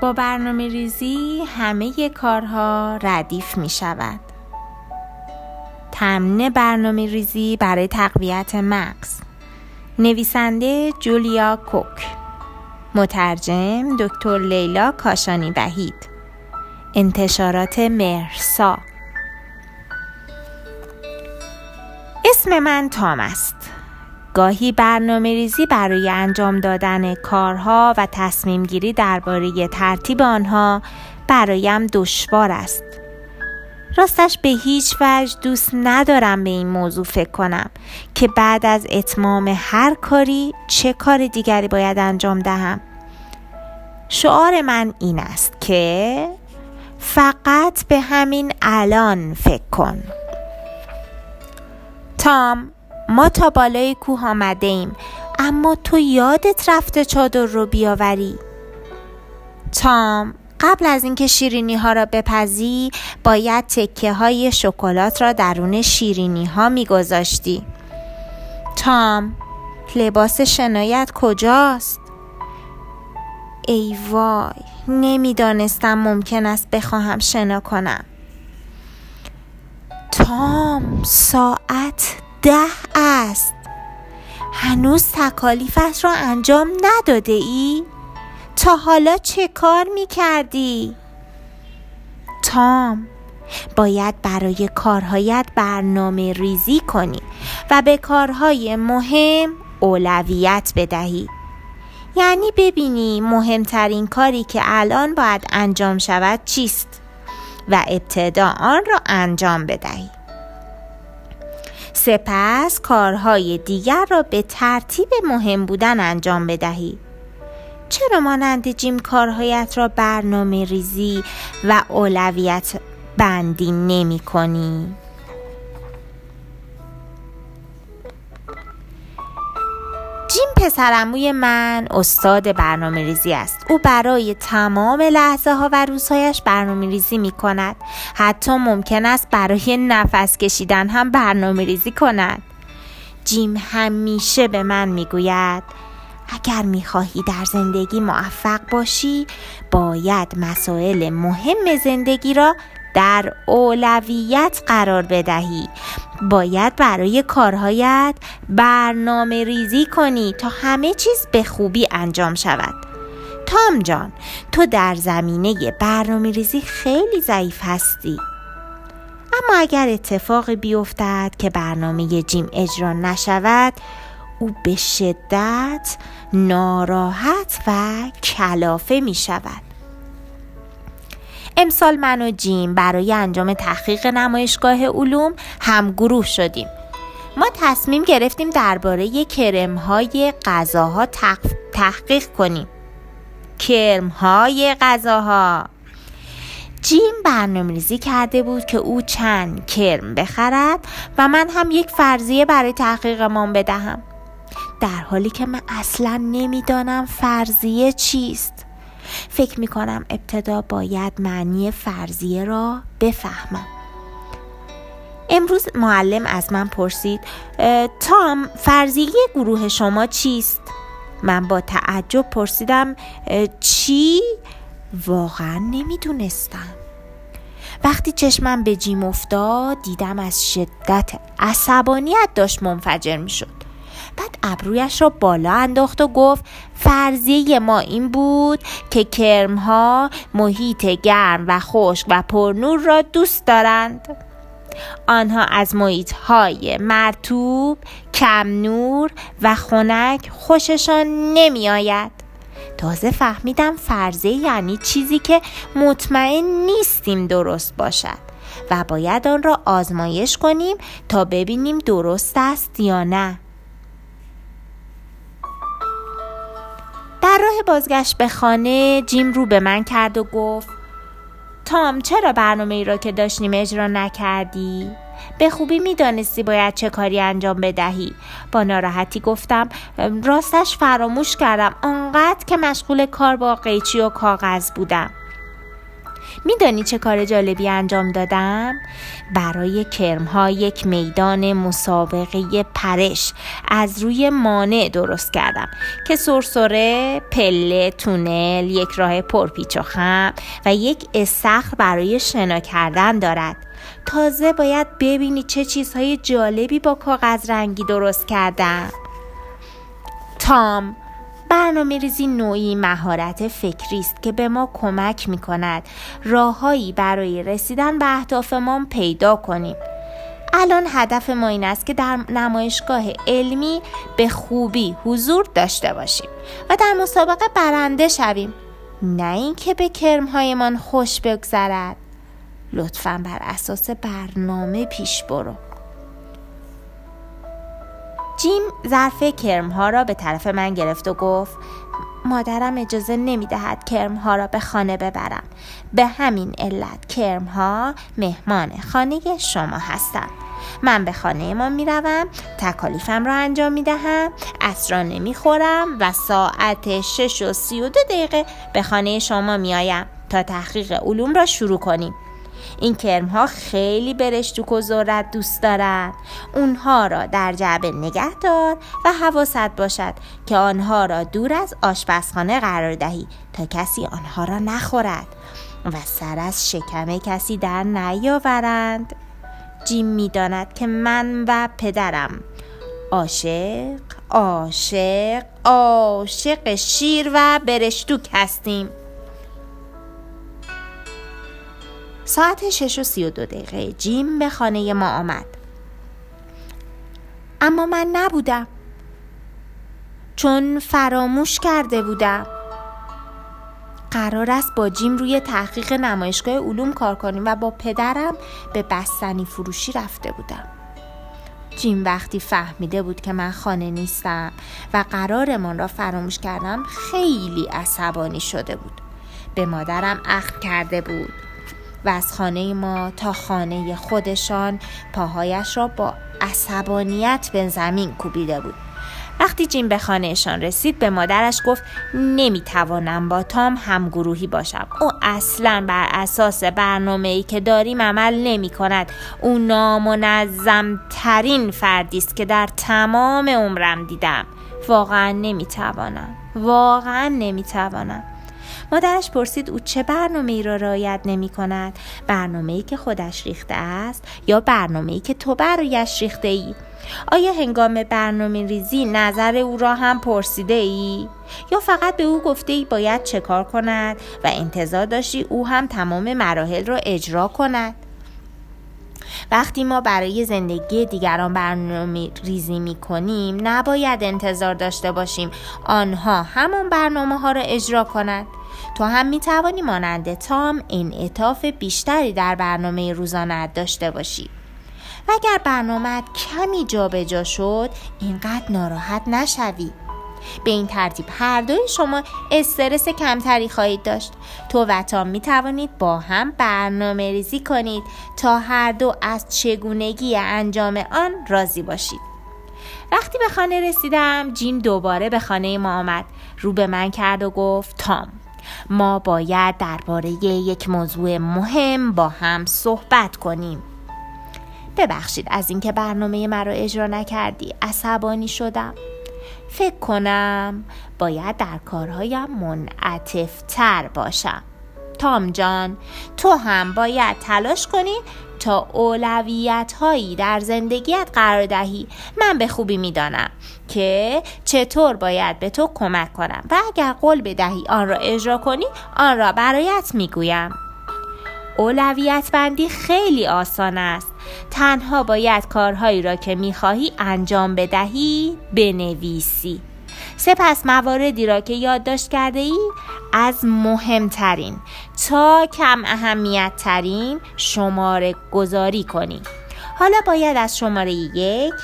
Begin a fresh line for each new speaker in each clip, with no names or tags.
با برنامه ریزی همه کارها ردیف می شود. تمرین برنامه ریزی برای تقویت مغز. نویسنده جولیا کوک. مترجم دکتر لیلا کاشانی وحید. انتشارات مرسا. اسم من تام است. گاهی برنامه ریزی برای انجام دادن کارها و تصمیم گیری درباره ترتیب آنها برایم دشوار است. راستش به هیچ وجه دوست ندارم به این موضوع فکر کنم که بعد از اتمام هر کاری چه کار دیگری باید انجام دهم. شعار من این است که فقط به همین الان فکر کن. تام ما تا بالای کوه آمده ایم اما تو یادت رفته چادر رو بیاوری. تام قبل از اینکه شیرینی ها را بپزی باید تکه های شکلات را درون شیرینی ها میگذاشتی. تام لباس شنایت کجاست؟ ای وای نمی‌دانستم ممکن است بخواهم شنا کنم. تام ساعت ده است هنوز تکالیفت را انجام نداده ای؟ تا حالا چه کار می کردی؟ تام باید برای کارهایت برنامه ریزی کنی و به کارهای مهم اولویت بدهی یعنی ببینی مهمترین کاری که الان باید انجام شود چیست و ابتدا آن را انجام بدهی سپس کارهای دیگر را به ترتیب مهم بودن انجام بدهی چرا مانند جیم کارهایت را برنامه ریزی و اولویت بندی نمی کنی؟ پسرموی من استاد برنامه ریزی است. او برای تمام لحظه ها و روزهایش برنامه ریزی می کند حتی ممکن است برای نفس کشیدن هم برنامه ریزی کند. جیم همیشه به من می گوید اگر می خواهی در زندگی موفق باشی باید مسائل مهم زندگی را در اولویت قرار بدهی. باید برای کارهایت برنامه ریزی کنی تا همه چیز به خوبی انجام شود. تام جان تو در زمینه برنامه ریزی خیلی ضعیف هستی. اما اگر اتفاقی بیفتد که برنامه جیم اجرا نشود او به شدت ناراحت و کلافه می شود امسال من و جیم برای انجام تحقیق نمایشگاه علوم هم گروه شدیم. ما تصمیم گرفتیم درباره کرم های غذاها تحقیق کنیم. کرم های غذاها. جیم برنامه ریزی کرده بود که او چند کرم بخرد و من هم یک فرضیه برای تحقیقمان بدهم. در حالی که من اصلا نمی‌دانم فرضیه چیست. فکر می کنم ابتدا باید معنی فرضیه را بفهمم امروز معلم از من پرسید تام فرضیه گروه شما چیست؟ من با تعجب پرسیدم چی؟ واقعا نمی‌دونستم وقتی چشمم به جیم افتاد دیدم از شدت عصبانیت داشت منفجر می شد بعد ابرویش را بالا انداخت و گفت فرضیه ما این بود که کرمها محیط گرم و خشک و پرنور را دوست دارند آنها از محیط های مرتوب، کم نور و خنک خوششان نمی آید. تازه فهمیدم فرضه یعنی چیزی که مطمئن نیستیم درست باشد و باید آن را آزمایش کنیم تا ببینیم درست است یا نه. راه بازگشت به خانه جیم رو به من کرد و گفت تام چرا برنامه ای را که داشتیم اجرا نکردی؟ به خوبی می‌دانستی باید چه کاری انجام بدهی با ناراحتی گفتم راستش فراموش کردم آنقدر که مشغول کار با قیچی و کاغذ بودم میدانی چه کار جالبی انجام دادم؟ برای کرمها یک میدان مسابقه پرش از روی مانع درست کردم که سرسره، پله، تونل، یک راه پرپیچ و خم و یک استخر برای شنا کردن دارد تازه باید ببینی چه چیزهای جالبی با کاغذ رنگی درست کردم تام برنامه ریزی نوعی مهارت فکری است که به ما کمک می کند راههایی برای رسیدن به اهدافمان پیدا کنیم. الان هدف ما این است که در نمایشگاه علمی به خوبی حضور داشته باشیم و در مسابقه برنده شویم. نه اینکه به کرمهایمان خوش بگذرد. لطفا بر اساس برنامه پیش برو. جیم ظرف کرمها را به طرف من گرفت و گفت مادرم اجازه نمی دهد کرمها را به خانه ببرم. به همین علت کرمها مهمان خانه شما هستند. من به خانه ما می روم تکالیفم را انجام می دهم اسرا نمی خورم و ساعت شش و سی و دو دقیقه به خانه شما می آیم تا تحقیق علوم را شروع کنیم. این کرم ها خیلی برشتوک و ذرت دوست دارند اونها را در جعبه نگه دار و حواست باشد که آنها را دور از آشپزخانه قرار دهی تا کسی آنها را نخورد و سر از شکم کسی در نیاورند. جیم می‌داند که من و پدرم عاشق عاشق عاشق شیر و برشتوک هستیم. ساعت شش و سی و دو دقیقه جیم به خانه ما آمد. اما من نبودم. چون فراموش کرده بودم. قرار است با جیم روی تحقیق نمایشگاه علوم کار کنیم و با پدرم به بستنی فروشی رفته بودم. جیم وقتی فهمیده بود که من خانه نیستم و قرارمان را فراموش کردم خیلی عصبانی شده بود. به مادرم اخم کرده بود. و از خانه ما تا خانه خودشان پاهایش را با عصبانیت به زمین کوبیده بود. وقتی جیم به خانهشان رسید به مادرش گفت نمی‌توانم با تام همگروهی باشم. او اصلا بر اساس برنامه ای که داریم عمل نمی کند او نامنظم ترین فردی است که در تمام عمرم دیدم. واقعا نمی‌توانم. واقعا نمی‌توانم. مادرش پرسید او چه برنامه ای را رعایت نمی کند برنامه ای که خودش ریخته است یا برنامه ای که تو برایش ریخته ای آیا هنگام برنامه ریزی نظر او را هم پرسیده ای؟ یا فقط به او گفته ای باید چه کار کند و انتظار داشتی او هم تمام مراحل را اجرا کند؟ وقتی ما برای زندگی دیگران برنامه ریزی می کنیم نباید انتظار داشته باشیم آنها همان برنامه ها را اجرا کنند تو هم می توانی مانند تام انعطاف بیشتری در برنامه روزانه داشته باشی. و اگر برنامه کمی جابجا جا شد اینقدر ناراحت نشوی. به این ترتیب هر دوی شما استرس کمتری خواهید داشت. تو و تام می توانید با هم برنامه ریزی کنید تا هر دو از چگونگی انجام آن راضی باشید. وقتی به خانه رسیدم جین دوباره به خانه ما آمد. رو به من کرد و گفت تام. ما باید درباره یک موضوع مهم با هم صحبت کنیم. ببخشید از اینکه برنامه مرا اجرا نکردی. عصبانی شدم. فکر کنم باید در کارهایم منعطفتر باشم. تام جان تو هم باید تلاش کنی تا اولویت هایی در زندگیت قرار دهی. من به خوبی می‌دانم که چطور باید به تو کمک کنم و اگر قول بدهی آن را اجرا کنی آن را برایت می‌گویم. اولویت بندی خیلی آسان است. تنها باید کارهایی را که می‌خواهی انجام بدهی بنویسی. سپس مواردی را که یادداشت کرده ای از مهمترین تا کم اهمیت ترین شماره گذاری کنی حالا باید از شماره یک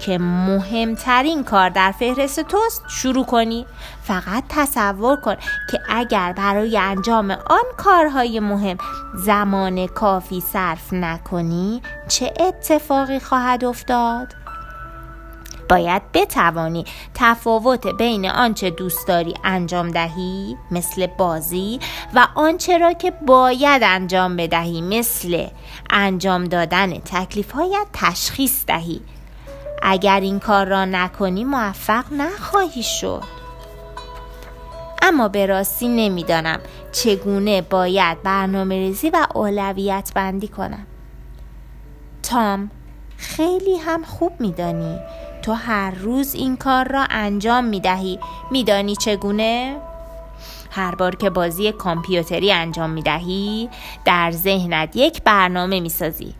که مهمترین کار در فهرست توست شروع کنی فقط تصور کن که اگر برای انجام آن کارهای مهم زمان کافی صرف نکنی چه اتفاقی خواهد افتاد؟ باید بتوانی تفاوت بین آنچه دوست داری انجام دهی مثل بازی و آنچه را که باید انجام بدهی مثل انجام دادن تکلیف هایت تشخیص دهی. اگر این کار را نکنی موفق نخواهی شد. اما به راستی نمی‌دانم چگونه باید برنامه ریزی و اولویت بندی کنم. تام خیلی هم خوب میدانی. تو هر روز این کار را انجام می دهی میدانی چگونه؟ هر بار که بازی کامپیوتری انجام می دهی در ذهنت یک برنامه می سازی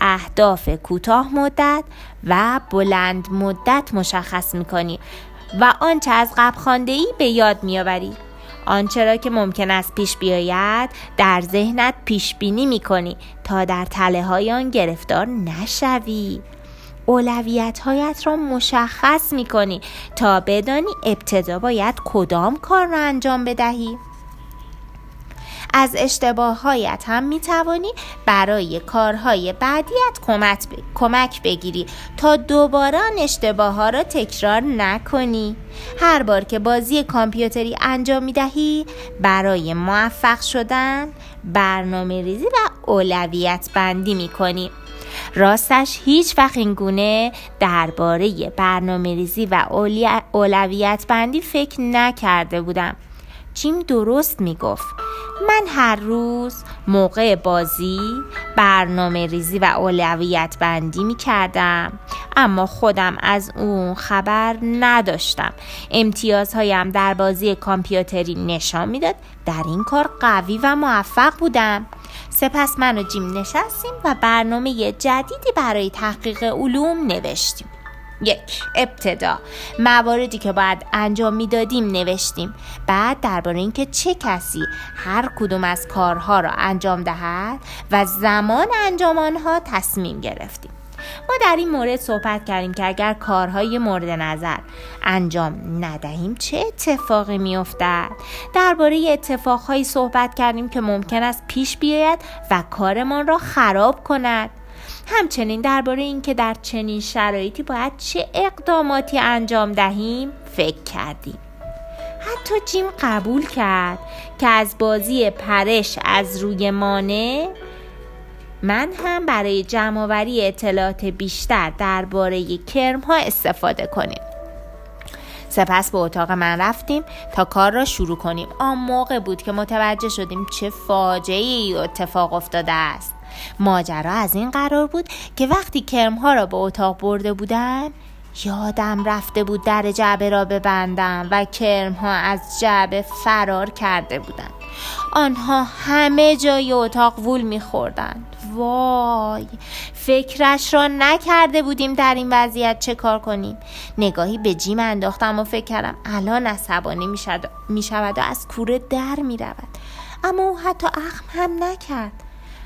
اهداف کوتاه مدت و بلند مدت مشخص می کنی و آنچه از قبل خانده ای به یاد می آوری آنچه را که ممکن است پیش بیاید در ذهنت پیش بینی می کنی تا در تله های آن گرفتار نشوی. اولویت هایت را مشخص می کنی تا بدانی ابتدا باید کدام کار را انجام بدهی. از اشتباههایت هم می توانی برای کارهای بعدیت کمک بگیری تا دوباره آن اشتباه ها را تکرار نکنی. هر بار که بازی کامپیوتری انجام می دهی برای موفق شدن برنامه ریزی و اولویت بندی می کنی راستش هیچ وقت این گونه درباره برنامه ریزی و اولویت بندی فکر نکرده بودم. جیم درست می گفت من هر روز موقع بازی برنامه ریزی و اولویت بندی می کردم اما خودم از اون خبر نداشتم. امتیازهایم در بازی کامپیوتری نشان می‌داد. در این کار قوی و موفق بودم. سپس من و جیم نشستیم و برنامه جدیدی برای تحقیق علوم نوشتیم. یک ابتدا. مواردی که باید انجام می‌دادیم نوشتیم. بعد درباره اینکه چه کسی هر کدوم از کارها را انجام دهد و زمان انجام آنها تصمیم گرفتیم. ما در این مورد صحبت کردیم که اگر کارهای مورد نظر انجام ندهیم چه اتفاقی میافتد؟ درباره اتفاقهایی صحبت کردیم که ممکن است پیش بیاید و کارمان را خراب کند. همچنین درباره اینکه در چنین شرایطی باید چه اقداماتی انجام دهیم فکر کردیم. حتی جیم قبول کرد که از بازی پرش از روی مانع من هم برای جمعآوری اطلاعات بیشتر درباره کرم ها استفاده کنیم. سپس به اتاق من رفتیم تا کار را شروع کنیم. آن موقع بود که متوجه شدیم چه فاجعه ای اتفاق افتاده است. ماجرا از این قرار بود که وقتی کرمها را به اتاق برده بودم یادم رفته بود در جعبه را ببندم و کرمها از جعبه فرار کرده بودند. آنها همه جای اتاق وول میخوردند. وای فکرش را نکرده بودیم در این وضعیت چه کار کنیم. نگاهی به جیم انداختم و فکر کردم الان عصبانی می‌شود و از کوره در می‌رود. اما او حتی اخم هم نکرد.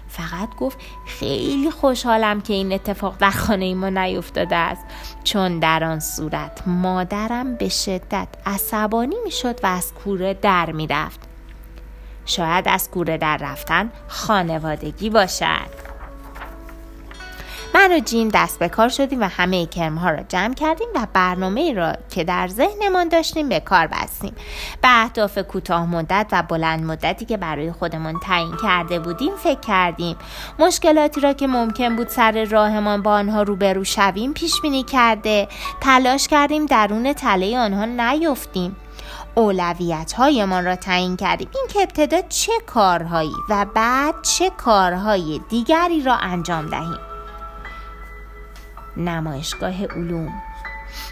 فقط گفت خیلی خوشحالم که این اتفاق در خانه ما نیفتاده است. چون در آن صورت مادرم به شدت عصبانی می‌شد و از کوره در می‌رفت. شاید از کوره در رفتن خانوادگی باشد. من و جین دست به کار شدیم و همه کرم ها را جمع کردیم و برنامه را که در ذهنمان داشتیم به کار بستیم. به اهداف کوتاه مدت و بلند مدتی که برای خودمان تعیین کرده بودیم فکر کردیم. مشکلاتی را که ممکن بود سر راهمان با آنها روبرو شویم پیش بینی کرده. تلاش کردیم درون تله آنها نیفتیم. اولویت هایمان را تعیین کردیم. این که ابتدا چه کارهایی و بعد چه کارهای دیگری را انجام دهیم. نمایشگاه علوم.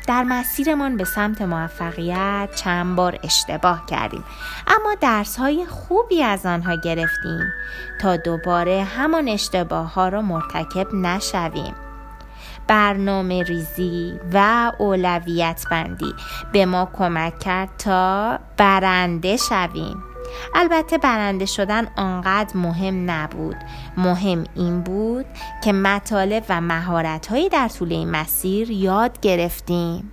در مسیرمان به سمت موفقیت چند بار اشتباه کردیم. اما درس های خوبی از آنها گرفتیم تا دوباره همان اشتباه ها را مرتکب نشویم. برنامه ریزی و اولویت بندی به ما کمک کرد تا برنده شویم. البته برنده شدن آنقدر مهم نبود. مهم این بود که مطالب و مهارت هایی در طول این مسیر یاد گرفتیم.